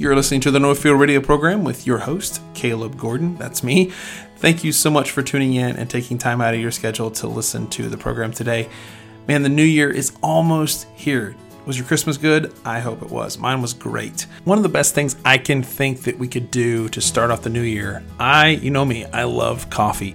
You're listening to the Northfield Radio program with your host, Caleb Gordon. That's me. Thank you so much for tuning in and taking time out of your schedule to listen to the program today. Man, the new year is almost here. Was your Christmas good? I hope it was. Mine was great. One of the best things I can think that we could do to start off the new year, I, you know me, I love coffee.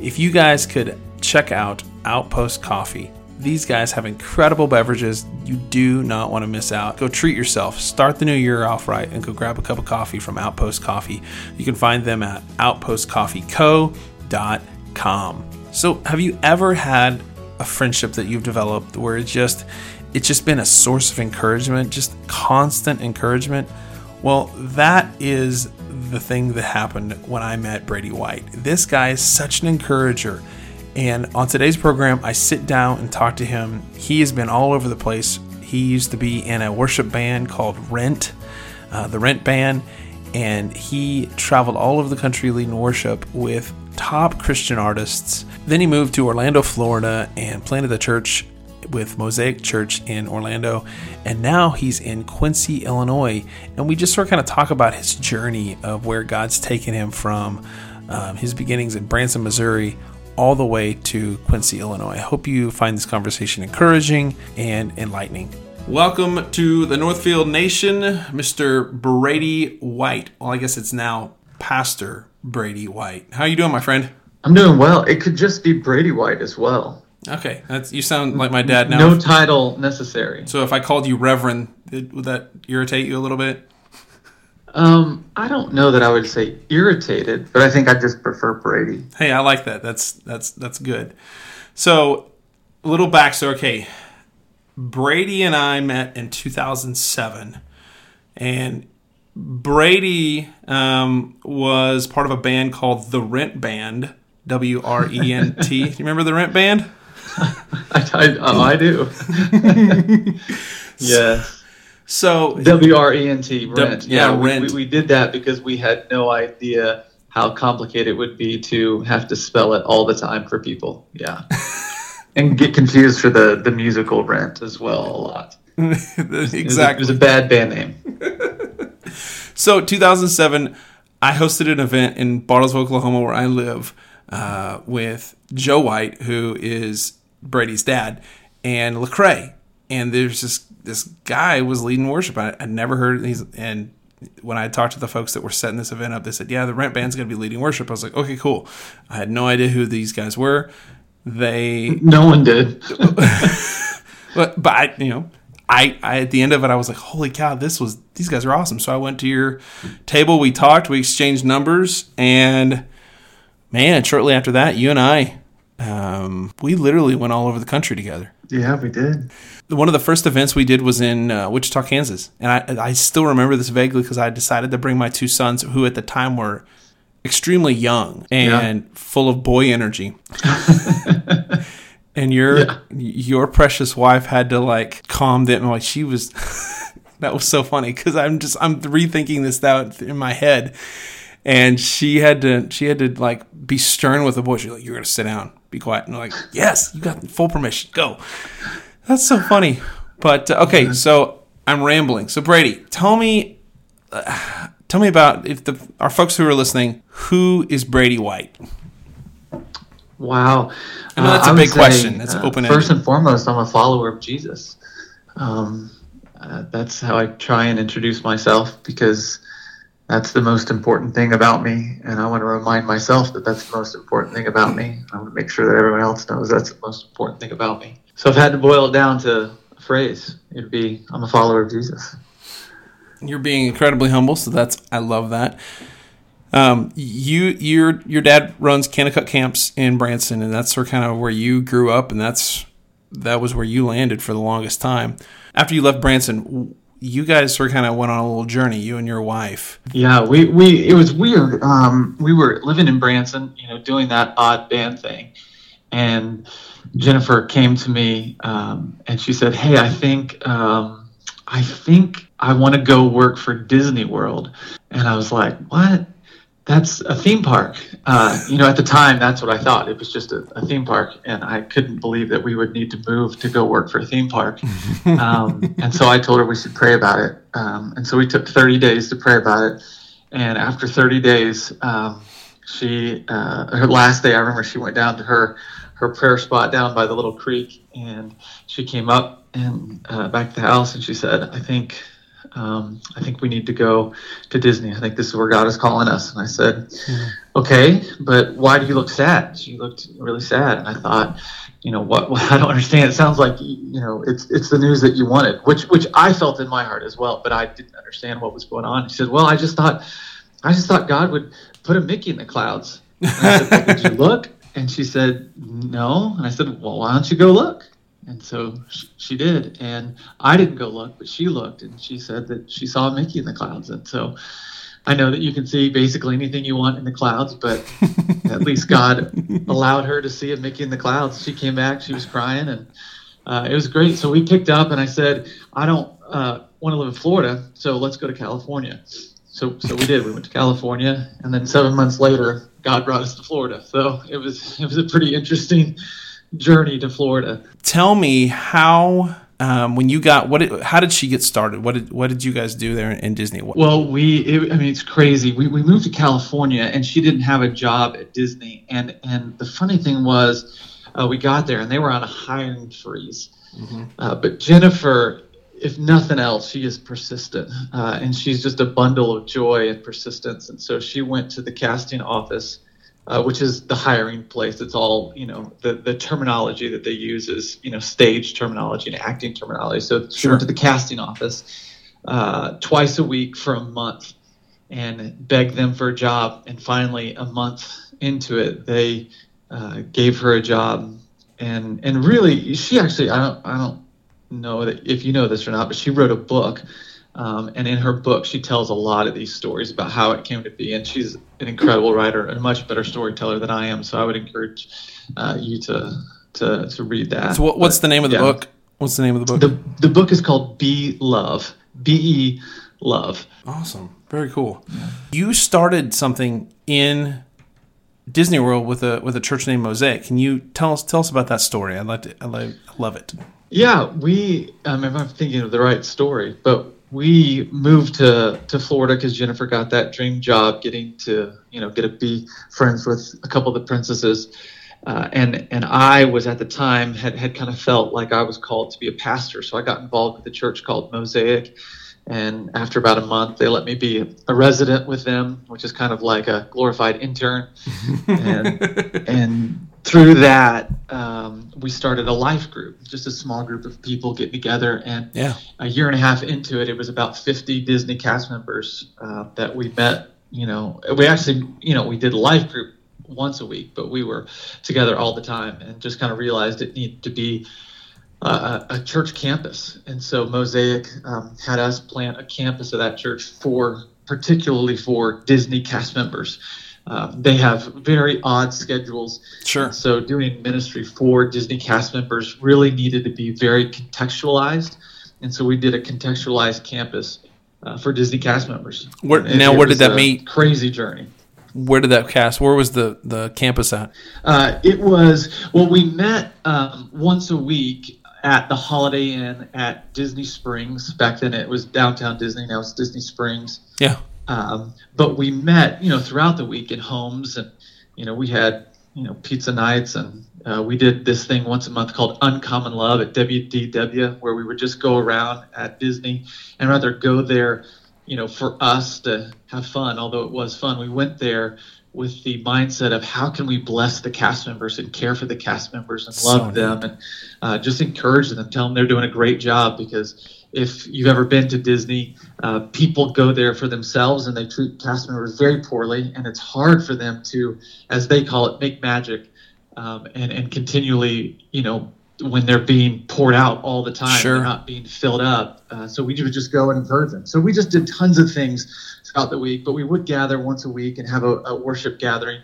If you guys could check out Outpost Coffee, these guys have incredible beverages. You do not want to miss out. Go treat yourself. Start the new year off right and go grab a cup of coffee from Outpost Coffee. You can find them at outpostcoffeeco.com. So, have you ever had a friendship that you've developed where it's just it's just been a source of encouragement, just constant encouragement? Well, that is the thing that happened when I met Brady White. This guy is such an encourager. And on today's program, I sit down and talk to him. He has been all over the place. He used to be in a worship band called Wrent, uh, the Wrent Band, and he traveled all over the country leading worship with top Christian artists. Then he moved to Orlando, Florida, and planted a church with Mosaic Church in Orlando, and now he's in Quincy, Illinois. And we just sort of kind of talk about his journey of where God's taken him from um, his beginnings in Branson, Missouri, all the way to Quincy, Illinois. I hope you find this conversation encouraging and enlightening. Welcome to the Northfield Nation, Mr. Brady White. Well, I guess it's now Pastor Brady White. How you doing, my friend? I'm doing well. It could just be Brady White as well. Okay, that's you sound like my dad now. No title necessary. So if I called you Reverend, would that irritate you a little bit? Um, I don't know that I would say irritated, but I think I just prefer Brady. Hey, I like that. That's that's that's good. So, a little backstory. Okay, Brady and I met in 2007, and Brady um, was part of a band called the Wrent Band. W R E N T. Do you remember the Wrent Band? I, I, oh, I do. yes. So W R E N T rent. W- yeah, we, rent. We, we did that because we had no idea how complicated it would be to have to spell it all the time for people. Yeah. and get confused for the the musical rent as well a lot. exactly. It was, a, it was a bad band name. so 2007, I hosted an event in Bartlesville, Oklahoma, where I live, uh, with Joe White, who is Brady's dad, and Lecrae. And there's this this guy was leading worship. I, never heard he's and when I talked to the folks that were setting this event up, they said, "Yeah, the Wrent Band's going to be leading worship." I was like, "Okay, cool." I had no idea who these guys were. They no one did. but but I, you know, I, I at the end of it, I was like, "Holy cow, this was these guys are awesome." So I went to your table. We talked. We exchanged numbers, and man, shortly after that, you and I, um, we literally went all over the country together. Yeah, we did. One of the first events we did was in uh, Wichita, Kansas, and I, I still remember this vaguely because I decided to bring my two sons, who at the time were extremely young and yeah. full of boy energy. and your yeah. your precious wife had to like calm them. Like she was, that was so funny because I'm just I'm rethinking this out in my head, and she had to she had to like be stern with the boy. She's like, "You're gonna sit down, be quiet," and I'm like, "Yes, you got full permission, go." That's so funny. But uh, okay, so I'm rambling. So Brady, tell me, uh, tell me about if the our folks who are listening, who is Brady White? Wow, I know that's uh, a big say, question. That's uh, open. First and foremost, I'm a follower of Jesus. Um, uh, that's how I try and introduce myself because that's the most important thing about me, and I want to remind myself that that's the most important thing about me. I want to make sure that everyone else knows that's the most important thing about me. So if I had to boil it down to a phrase, it'd be I'm a follower of Jesus. You're being incredibly humble, so that's I love that. Um, you your your dad runs Kanakuk camps in Branson, and that's sort of kind of where you grew up, and that's that was where you landed for the longest time. After you left Branson, you guys of kind of went on a little journey, you and your wife. Yeah, we we it was weird. Um, we were living in Branson, you know, doing that odd band thing, and Jennifer came to me um, and she said, "Hey, I think um, I think I want to go work for Disney World," and I was like, "What?" That's a theme park. Uh, you know, at the time, that's what I thought. It was just a, a, theme park, and I couldn't believe that we would need to move to go work for a theme park. Um, and so I told her we should pray about it. Um, and so we took 30 days to pray about it. And after 30 days, um, she uh, her last day, I remember she went down to her her prayer spot down by the little creek, and she came up and uh, back to the house, and she said, "I think." Um, I think we need to go to Disney. I think this is where God is calling us. And I said, mm-hmm. okay, but why do you look sad? She looked really sad. And I thought, you know, what, what, I don't understand. It sounds like, you know, it's, it's the news that you wanted, which, which I felt in my heart as well, but I didn't understand what was going on. She said, well, I just thought, I just thought God would put a Mickey in the clouds. And I said, did you look? And she said, no. And I said, well, why don't you go look? And so she did. And I didn't go look, but she looked and she said that she saw Mickey in the clouds. And so I know that you can see basically anything you want in the clouds, but at least God allowed her to see a Mickey in the clouds. She came back, she was crying, and uh, it was great. So we picked up, and I said, I don't uh, want to live in Florida, so let's go to California. So, so we did. We went to California, and then seven months later, God brought us to Florida. So it was it was a pretty interesting journey to Florida. Tell me how um, when you got what? Did, how did she get started? What did what did you guys do there in, Disney? What? Well, we it, I mean it's crazy. We we moved to California and she didn't have a job at Disney. And and the funny thing was, uh, we got there and they were on a hiring freeze. Mm-hmm. Uh, but Jennifer, if nothing else, she is persistent uh, and she's just a bundle of joy and persistence. And so she went to the casting office uh, which is the hiring place. It's all you know. The the terminology that they use is you know stage terminology and acting terminology. So she went to the casting office uh, twice a week for a month and begged them for a job. And finally, a month into it, they uh, gave her a job. And and really, she actually I don't I don't know that if you know this or not, but she wrote a book um, and in her book, she tells a lot of these stories about how it came to be. And she's an incredible writer and a much better storyteller than I am. So I would encourage uh, you to, to to read that. So what, what's but, the name of the yeah. book? What's the name of the book? The the book is called Be Love. B E Love. Awesome. Very cool. Yeah. You started something in Disney World with a with a church named Mosaic. Can you tell us tell us about that story? I'd like to, I love it. Yeah, we. Um, if I'm thinking of the right story, but we moved to to Florida because Jennifer got that dream job, getting to you know get to be friends with a couple of the princesses, uh, and and I was at the time had had kind of felt like I was called to be a pastor, so I got involved with a church called Mosaic, and after about a month they let me be a resident with them, which is kind of like a glorified intern, and and through that, um, we started a life group, just a small group of people getting together. And yeah. a year and a half into it, it was about 50 Disney cast members uh, that we met. You know, we actually, you know, we did a life group once a week, but we were together all the time and just kind of realized it needed to be a, a church campus. And so Mosaic um, had us plant a campus of that church for, particularly for Disney cast members. Uh, they have very odd schedules. Sure. So doing ministry for Disney cast members really needed to be very contextualized, and so we did a contextualized campus uh, for Disney cast members. Where, now, where did that meet? Crazy journey. Where did that cast? Where was the the campus at? Uh, it was well, we met um, once a week at the Holiday Inn at Disney Springs. Back then, it was downtown Disney. Now it's Disney Springs. Yeah. Um, but we met, you know, throughout the week in homes, and you know, we had you know pizza nights, and uh, we did this thing once a month called Uncommon Love at WDW, where we would just go around at Disney and rather go there, you know, for us to have fun. Although it was fun, we went there with the mindset of how can we bless the cast members and care for the cast members and love so them and uh, just encourage them, tell them they're doing a great job because if you've ever been to Disney, uh, people go there for themselves and they treat cast members very poorly, and it's hard for them to, as they call it, make magic, um, and and continually, you know, when they're being poured out all the time, sure. they're not being filled up. Uh, so we would just go and encourage them. So we just did tons of things throughout the week, but we would gather once a week and have a, a worship gathering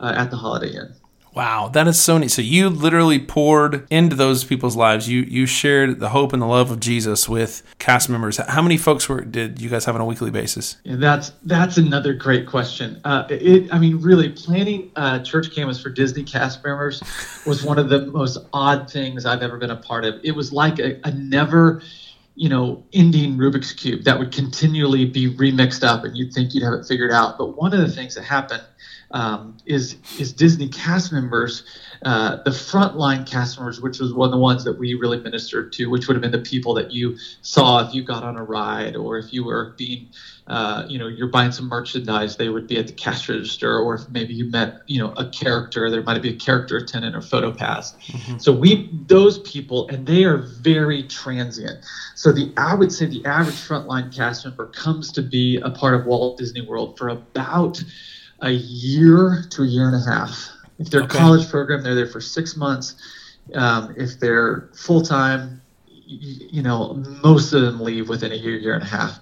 uh, at the Holiday Inn. Wow, that is so neat. So you literally poured into those people's lives. You you shared the hope and the love of Jesus with cast members. How many folks were did you guys have on a weekly basis? Yeah, that's that's another great question. Uh, it, I mean, really, planning church campus for Disney cast members was one of the most odd things I've ever been a part of. It was like a, a never you know, ending Rubik's Cube that would continually be remixed up and you'd think you'd have it figured out. But one of the things that happened um, is is Disney cast members, uh, the frontline cast members, which was one of the ones that we really ministered to, which would have been the people that you saw if you got on a ride or if you were being, uh, you know, you're buying some merchandise, they would be at the cash register, or if maybe you met, you know, a character, there might be a character attendant or photo pass. Mm-hmm. So we those people, and they are very transient. So the I would say the average frontline cast member comes to be a part of Walt Disney World for about a year to a year and a half. If they're okay. college program, they're there for six months. Um, if they're full time, you, you know, most of them leave within a year, year and a half.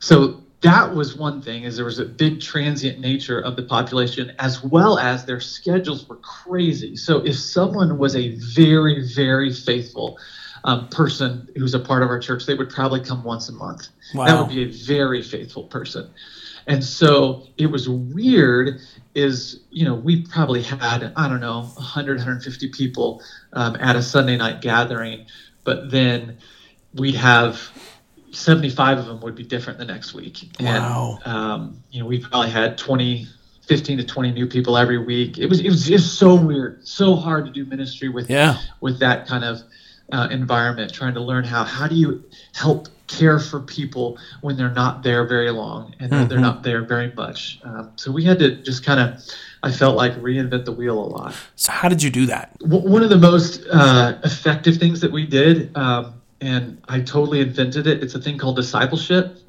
So that was one thing is there was a big transient nature of the population as well as their schedules were crazy so if someone was a very very faithful um, person who's a part of our church they would probably come once a month wow. that would be a very faithful person and so it was weird is, you know, we probably had, I don't know, 100, 150 people um, at a Sunday night gathering, but then we'd have 75 of them would be different the next week. Wow. Um, you know, we probably had 20, 15 to 20 new people every week. It was, it was just so weird, so hard to do ministry with, yeah. with that kind of uh, environment, trying to learn how, how do you help care for people when they're not there very long and mm-hmm. they're not there very much. Um, so we had to just kind of, I felt like reinvent the wheel a lot. So how did you do that? W- one of the most uh, effective things that we did, um, and I totally invented it. It's a thing called discipleship.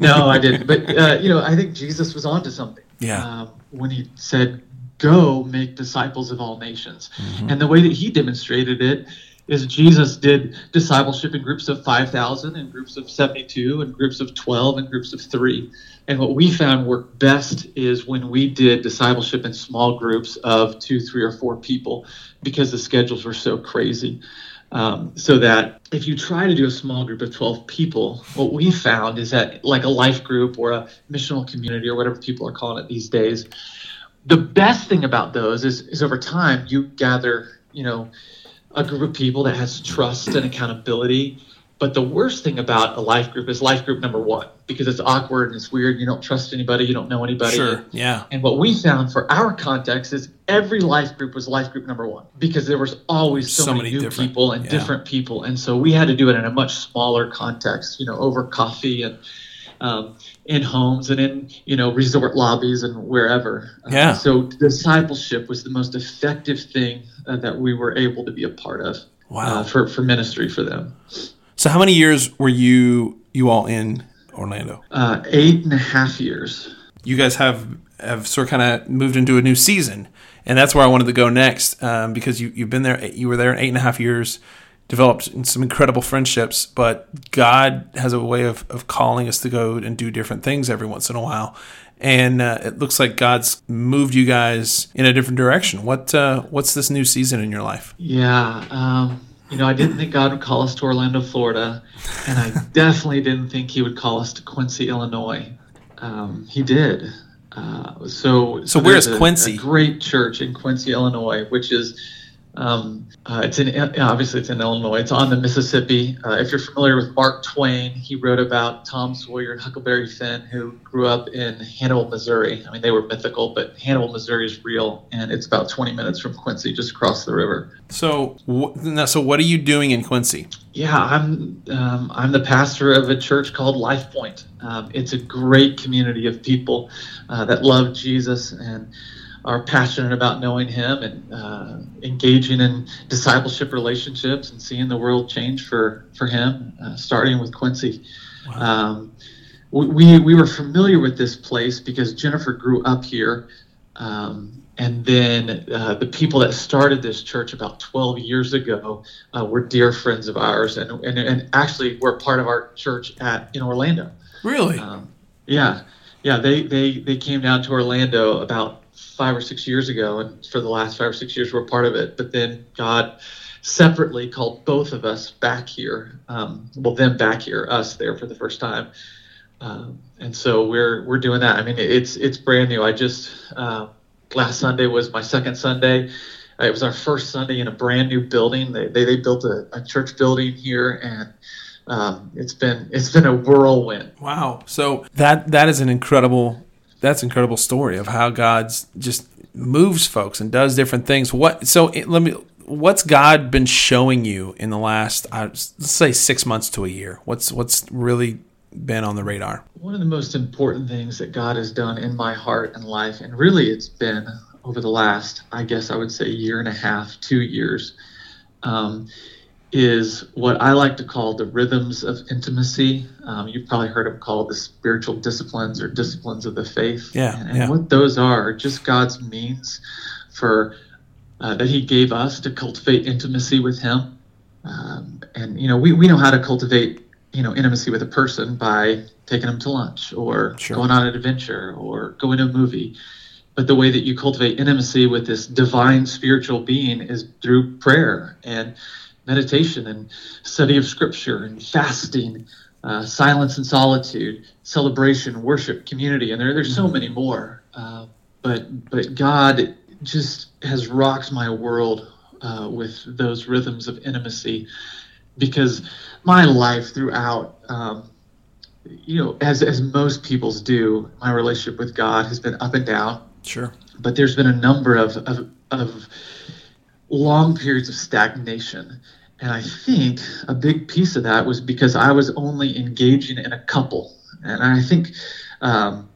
no, I didn't. But uh, you know, I think Jesus was onto something. Yeah. Um, when he said, "Go make disciples of all nations," mm-hmm. and the way that he demonstrated it is Jesus did discipleship in groups of 5,000 and groups of 72 and groups of 12 and groups of 3. And what we found worked best is when we did discipleship in small groups of two, three, or four people because the schedules were so crazy. Um, so that if you try to do a small group of 12 people, what we found is that, like a life group or a missional community or whatever people are calling it these days, the best thing about those is, is over time you gather, you know, a group of people that has trust and accountability. But the worst thing about a life group is life group number one because it's awkward and it's weird. You don't trust anybody. You don't know anybody. Sure. Yeah. And what we found for our context is every life group was life group number one because there was always so, so many, many, new people and yeah. different people. And so we had to do it in a much smaller context, you know, over coffee and um, in homes and in you know resort lobbies and wherever. Uh, yeah. Uh, so discipleship was the most effective thing uh, that we were able to be a part of. Wow. Uh, for for ministry for them. So how many years were you you all in Orlando? Uh, eight and a half years. You guys have have sort of kind of moved into a new season, and that's where I wanted to go next um, because you you've been there. You were there in eight and a half years developed some incredible friendships, but God has a way of, of calling us to go and do different things every once in a while. And uh, it looks like God's moved you guys in a different direction. What uh, what's this new season in your life? Yeah, um, you know, I didn't think God would call us to Orlando, Florida, and I definitely didn't think He would call us to Quincy, Illinois. Um, he did. Uh, so, so, so where's Quincy? A great church in Quincy, Illinois, which is um, uh, it's in obviously it's in Illinois. It's on the Mississippi. Uh, if you're familiar with Mark Twain, he wrote about Tom Sawyer and Huckleberry Finn, who grew up in Hannibal, Missouri. I mean, they were mythical, but Hannibal, Missouri is real, and it's about 20 minutes from Quincy, just across the river. So, now, so what are you doing in Quincy? Yeah, I'm um, I'm the pastor of a church called Life Point. Um, it's a great community of people uh, that love Jesus and are passionate about knowing Him and uh, engaging in discipleship relationships and seeing the world change for for Him, uh, starting with Quincy. Wow. Um, we we were familiar with this place because Jennifer grew up here. Um, and then uh, the people that started this church about 12 years ago uh, were dear friends of ours, and, and, and actually were part of our church at in Orlando. Really? Um, yeah, yeah. They, they they came down to Orlando about five or six years ago, and for the last five or six years, we're part of it. But then God separately called both of us back here. Um, well, them back here, us there for the first time. Um, and so we're we're doing that. I mean, it's it's brand new. I just uh, last Sunday was my second Sunday. It was our first Sunday in a brand new building. They they, they built a, a church building here, and um, it's been it's been a whirlwind. Wow! So that that is an incredible that's incredible story of how God's just moves folks and does different things. What so it, let me what's God been showing you in the last let's say six months to a year? What's what's really been on the radar? One of the most important things that God has done in my heart and life, and really it's been over the last, I guess I would say, year and a half, two years, um, is what I like to call the rhythms of intimacy. Um, you've probably heard them called the spiritual disciplines or disciplines of the faith. Yeah. And, and yeah. what those are, are just God's means for uh, that He gave us to cultivate intimacy with Him. Um, and you know, we, we know how to cultivate you know intimacy with a person by taking them to lunch or Sure. going on an adventure or going to a movie. But the way that you cultivate intimacy with this divine spiritual being is through prayer and meditation and study of scripture and fasting, uh, silence and solitude, celebration, worship, community, and there, there's so many more. Uh, but but God just has rocked my world uh, with those rhythms of intimacy because my life throughout. Um, you know, as as most people's do, my relationship with God has been up and down Sure. but there's been a number of, of, of long periods of stagnation. And I think a big piece of that was because I was only engaging in a couple. And I think, um,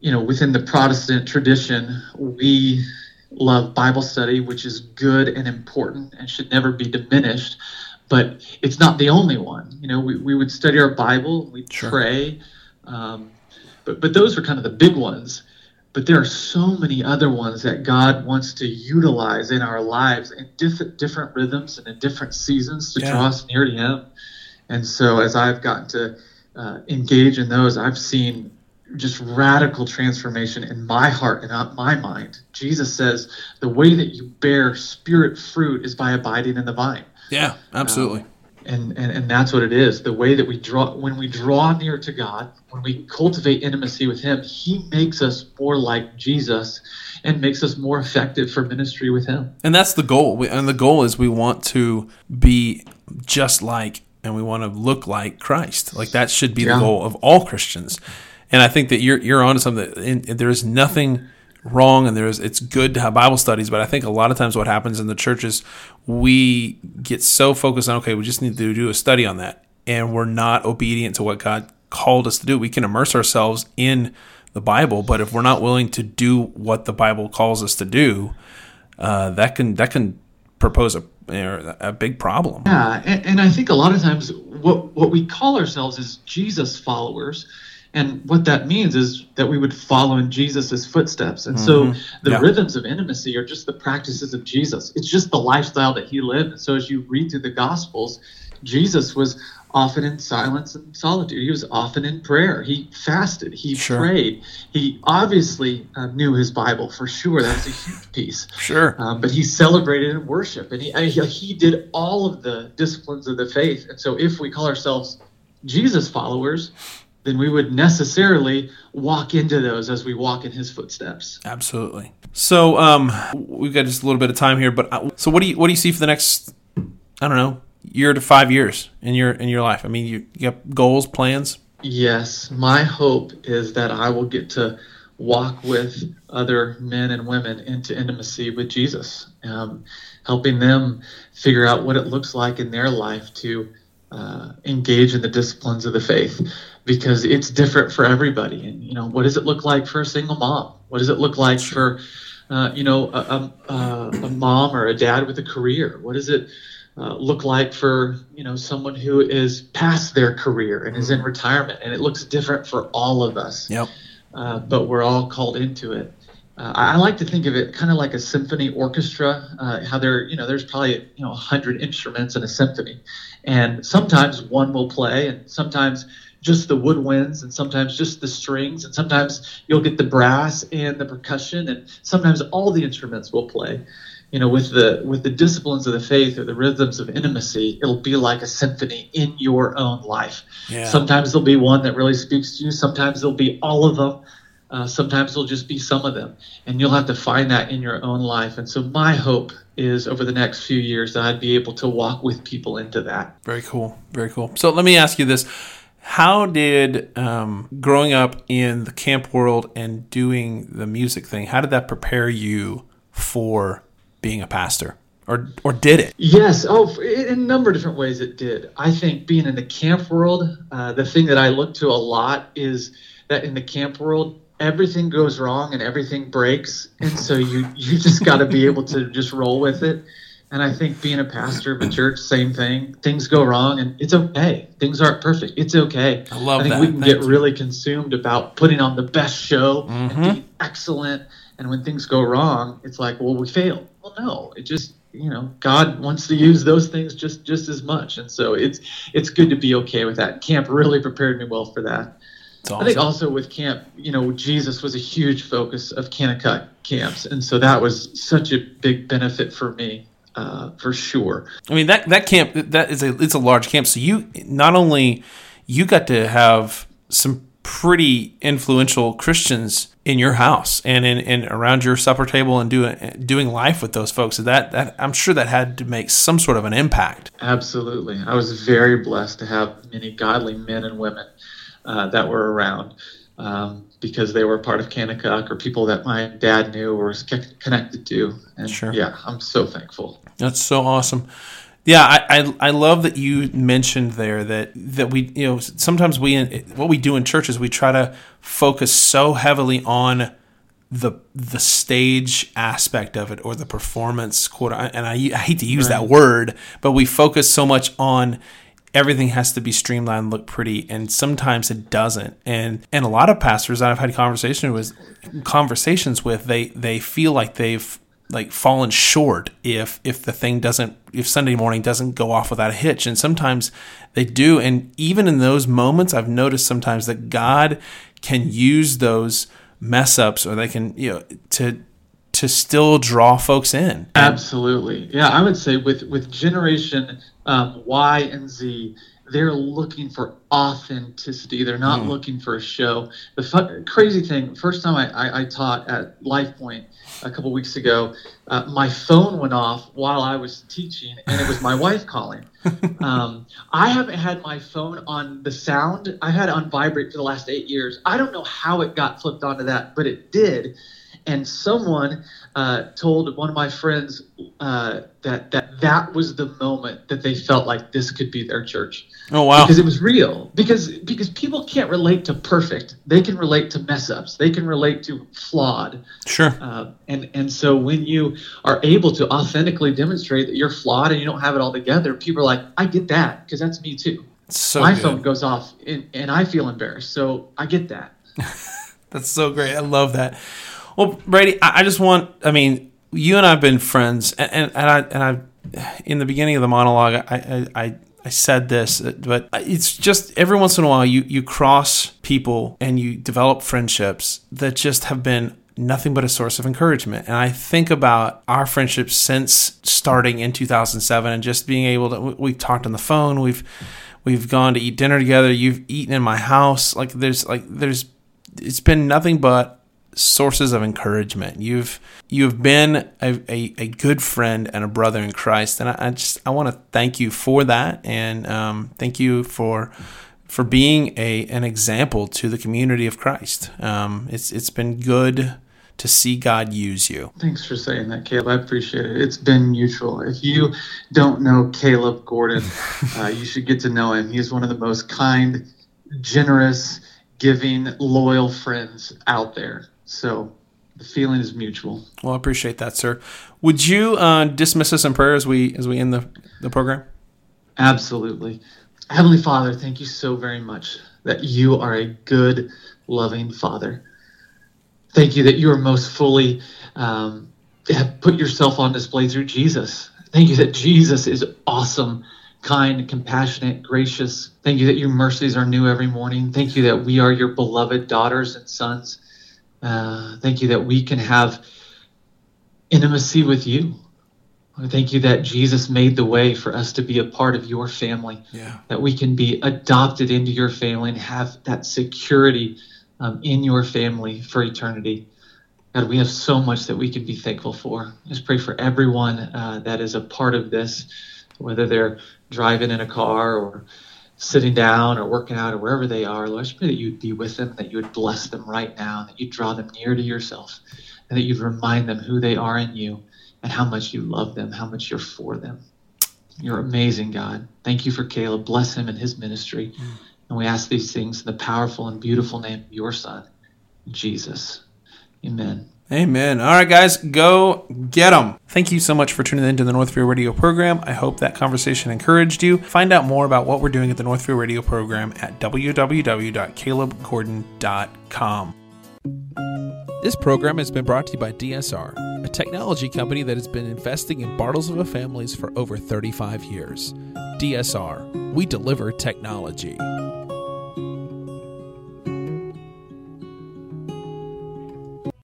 you know, within the Protestant tradition, we love Bible study, which is good and important and should never be diminished. But it's not the only one. You know, we, we would study our Bible, we'd Sure. pray. Um, but, but those were kind of the big ones but there are so many other ones that God wants to utilize in our lives in different different rhythms and in different seasons to Yeah. draw us near to Him. And so, as I've gotten to uh, engage in those, I've seen just radical transformation in my heart and not my mind. Jesus says the way that you bear spirit fruit is by abiding in the vine Yeah, absolutely. And, and and that's what it is the way that we draw when we draw near to god when we cultivate intimacy with him he makes us more like jesus and makes us more effective for ministry with him and that's the goal. We, and the goal is we want to be just like and we want to look like Christ. Like that should be the goal of all Christians. And I think that you're you're onto something. And there is nothing wrong, and there's it's good to have Bible studies. But I think a lot of times what happens in the churches, we get so focused on okay, we just need to do a study on that, and we're not obedient to what God called us to do. We can immerse ourselves in the Bible, but if we're not willing to do what the Bible calls us to do, uh, that can that can propose a a big problem. yeah and, and i think a lot of times what what we call ourselves is jesus followers and what that means is that we would follow in jesus' footsteps. And so the Yeah. rhythms of intimacy are just the practices of jesus. It's just the lifestyle that he lived. And so as you read through the gospels jesus was often in silence and solitude. He was often in prayer. He fasted. He Sure. prayed. He obviously uh, knew his bible for sure. That's a huge piece. Sure. um, but he celebrated in worship and he, I mean, he, he did all of the disciplines of the faith. And so if we call ourselves jesus followers then we would necessarily walk into those as we walk in his footsteps Absolutely. So, um, we've got just a little bit of time here, but uh, so what do you what do you see for the next? I don't know, year to five years in your in your life. I mean, you, you got goals, plans. Yes, my hope is that I will get to walk with other men and women into intimacy with Jesus, um, helping them figure out what it looks like in their life to uh, engage in the disciplines of the faith, because it's different for everybody. And you know, what does it look like for a single mom? What does it look like for, uh, you know, a, a, a mom or a dad with a career? What does it uh, look like for you know someone who is past their career and is in retirement and it looks different for all of us Yep. uh, but we're all called into it uh, I like to think of it kind of like a symphony orchestra. Uh, how there, you know, there's probably you know a hundred instruments in a symphony, and sometimes one will play, and sometimes just the woodwinds and sometimes just the strings and sometimes you'll get the brass and the percussion and sometimes all the instruments will play you know with the with the disciplines of the faith or the rhythms of intimacy it'll be like a symphony in your own life yeah. sometimes there'll be one that really speaks to you sometimes there'll be all of them uh, sometimes it'll just be some of them and you'll have to find that in your own life and so my hope is over the next few years that i'd be able to walk with people into that very cool very cool so let me ask you this how did um, growing up in the camp world and doing the music thing how did that prepare you for being a pastor? Or, or did it? Yes. Oh, in a number of different ways it did. I think being in the camp world, uh, the thing that I look to a lot is that in the camp world, everything goes wrong and everything breaks, and so you you just got to be able to just roll with it. And I think being a pastor of a church, same thing. Things go wrong, and it's okay. Things aren't perfect. It's okay. I love I think that. we can Thank get you. really consumed about putting on the best show mm-hmm. and being excellent. And when things go wrong, it's like, well, we failed. Well, no, it just you know God wants to use those things just just as much, and so it's it's good to be okay with that. Camp really prepared me well for that. Awesome. I think also with camp, you know, Jesus was a huge focus of Kanakuk camps, and so that was such a big benefit for me. Uh, for sure. I mean that that camp that is a it's a large camp. So you not only you got to have some pretty influential Christians in your house and in and around your supper table and doing doing life with those folks. That that I'm sure that had to make some sort of an impact. Absolutely, I was very blessed to have many godly men and women uh, that were around. Um, because they were part of Kanakuk or people that my dad knew or was connected to. And sure. yeah, I'm so thankful. That's so awesome. Yeah, I, I, I love that you mentioned there that that we you know sometimes we what we do in churches we try to focus so heavily on the the stage aspect of it or the performance quote and I, I hate to use right. that word but we focus so much on everything has to be streamlined look pretty and sometimes it doesn't and and a lot of pastors that I've had conversations with conversations with they they feel like they've like fallen short if if the thing doesn't if Sunday morning doesn't go off without a hitch and sometimes they do and even in those moments I've noticed sometimes that God can use those mess ups or they can you know to to still draw folks in. Absolutely. Yeah, I would say with with generation um, Y and Z they're looking for authenticity. They're not mm. looking for a show. The fu- crazy thing, first time I, I, I taught at LifePoint, a couple weeks ago, uh, my phone went off while I was teaching, and it was my wife calling. Um, I haven't had my phone on the sound. I've had it on vibrate for the last eight years. I don't know how it got flipped onto that, but it did. And someone uh, told one of my friends uh, that that that was the moment that they felt like this could be their church. Oh wow! Because it was real. Because because people can't relate to perfect. They can relate to mess ups. They can relate to flawed. Sure. Uh, and and so when you are able to authentically demonstrate that you're flawed and you don't have it all together, people are like, I get that because that's me too. So my good. phone goes off and, and I feel embarrassed. So I get that. that's so great. I love that. Well, Brady, I, I just want. I mean, you and I've been friends, and, and, and I and I, in the beginning of the monologue, I, I, I said this, uh, but it's just every once in a while you you cross people and you develop friendships that just have been nothing but a source of encouragement. And I think about our friendship since starting in 2007 and just being able to we've talked on the phone, we've we've gone to eat dinner together, you've eaten in my house, like there's like there's it's been nothing but sources of encouragement. You've you've been a, a, a, good friend and a brother in Christ, and I, I just I want to thank you for that, and um, thank you for for being a an example to the community of Christ. Um, it's it's been good to see God use you. Thanks for saying that, Caleb. I appreciate it. It's been mutual. If you don't know Caleb Gordon, uh, you should get to know him. He's one of the most kind, generous, giving, loyal friends out there. So the feeling is mutual. Well, I appreciate that, sir. Would you uh, dismiss us in prayer as we as we end the, the program? Absolutely. Heavenly Father, thank you so very much that you are a good, loving Father. Thank you that you are most fully um, have put yourself on display through Jesus. Thank you that Jesus is awesome kind, compassionate, gracious. Thank you that your mercies are new every morning. Thank you that we are your beloved daughters and sons. Uh, thank you that we can have intimacy with you. Thank you that Jesus made the way for us to be a part of your family. Yeah. That we can be adopted into your family and have that security um, in your family for eternity. God, we have so much that we can be thankful for. I just pray for everyone uh, that is a part of this, whether they're driving in a car or sitting down or working out or wherever they are. Lord, I pray that you'd be with them, that you would bless them right now, that you'd draw them near to yourself, and that you'd remind them who they are in you and how much you love them, how much you're for them. You're amazing, God. Thank you for Caleb. Bless him and his ministry. And we ask these things in the powerful and beautiful name of your Son, Jesus. Amen. Amen. All right, guys, go get them. Thank you so much for tuning in to the Northview Radio program. I hope that conversation encouraged you. Find out more about what we're doing at the Northview Radio program at www.calebgordon.com. This program has been brought to you by DSR, a technology company that has been investing in Bartlesville families for over 35 years. DSR, we deliver technology.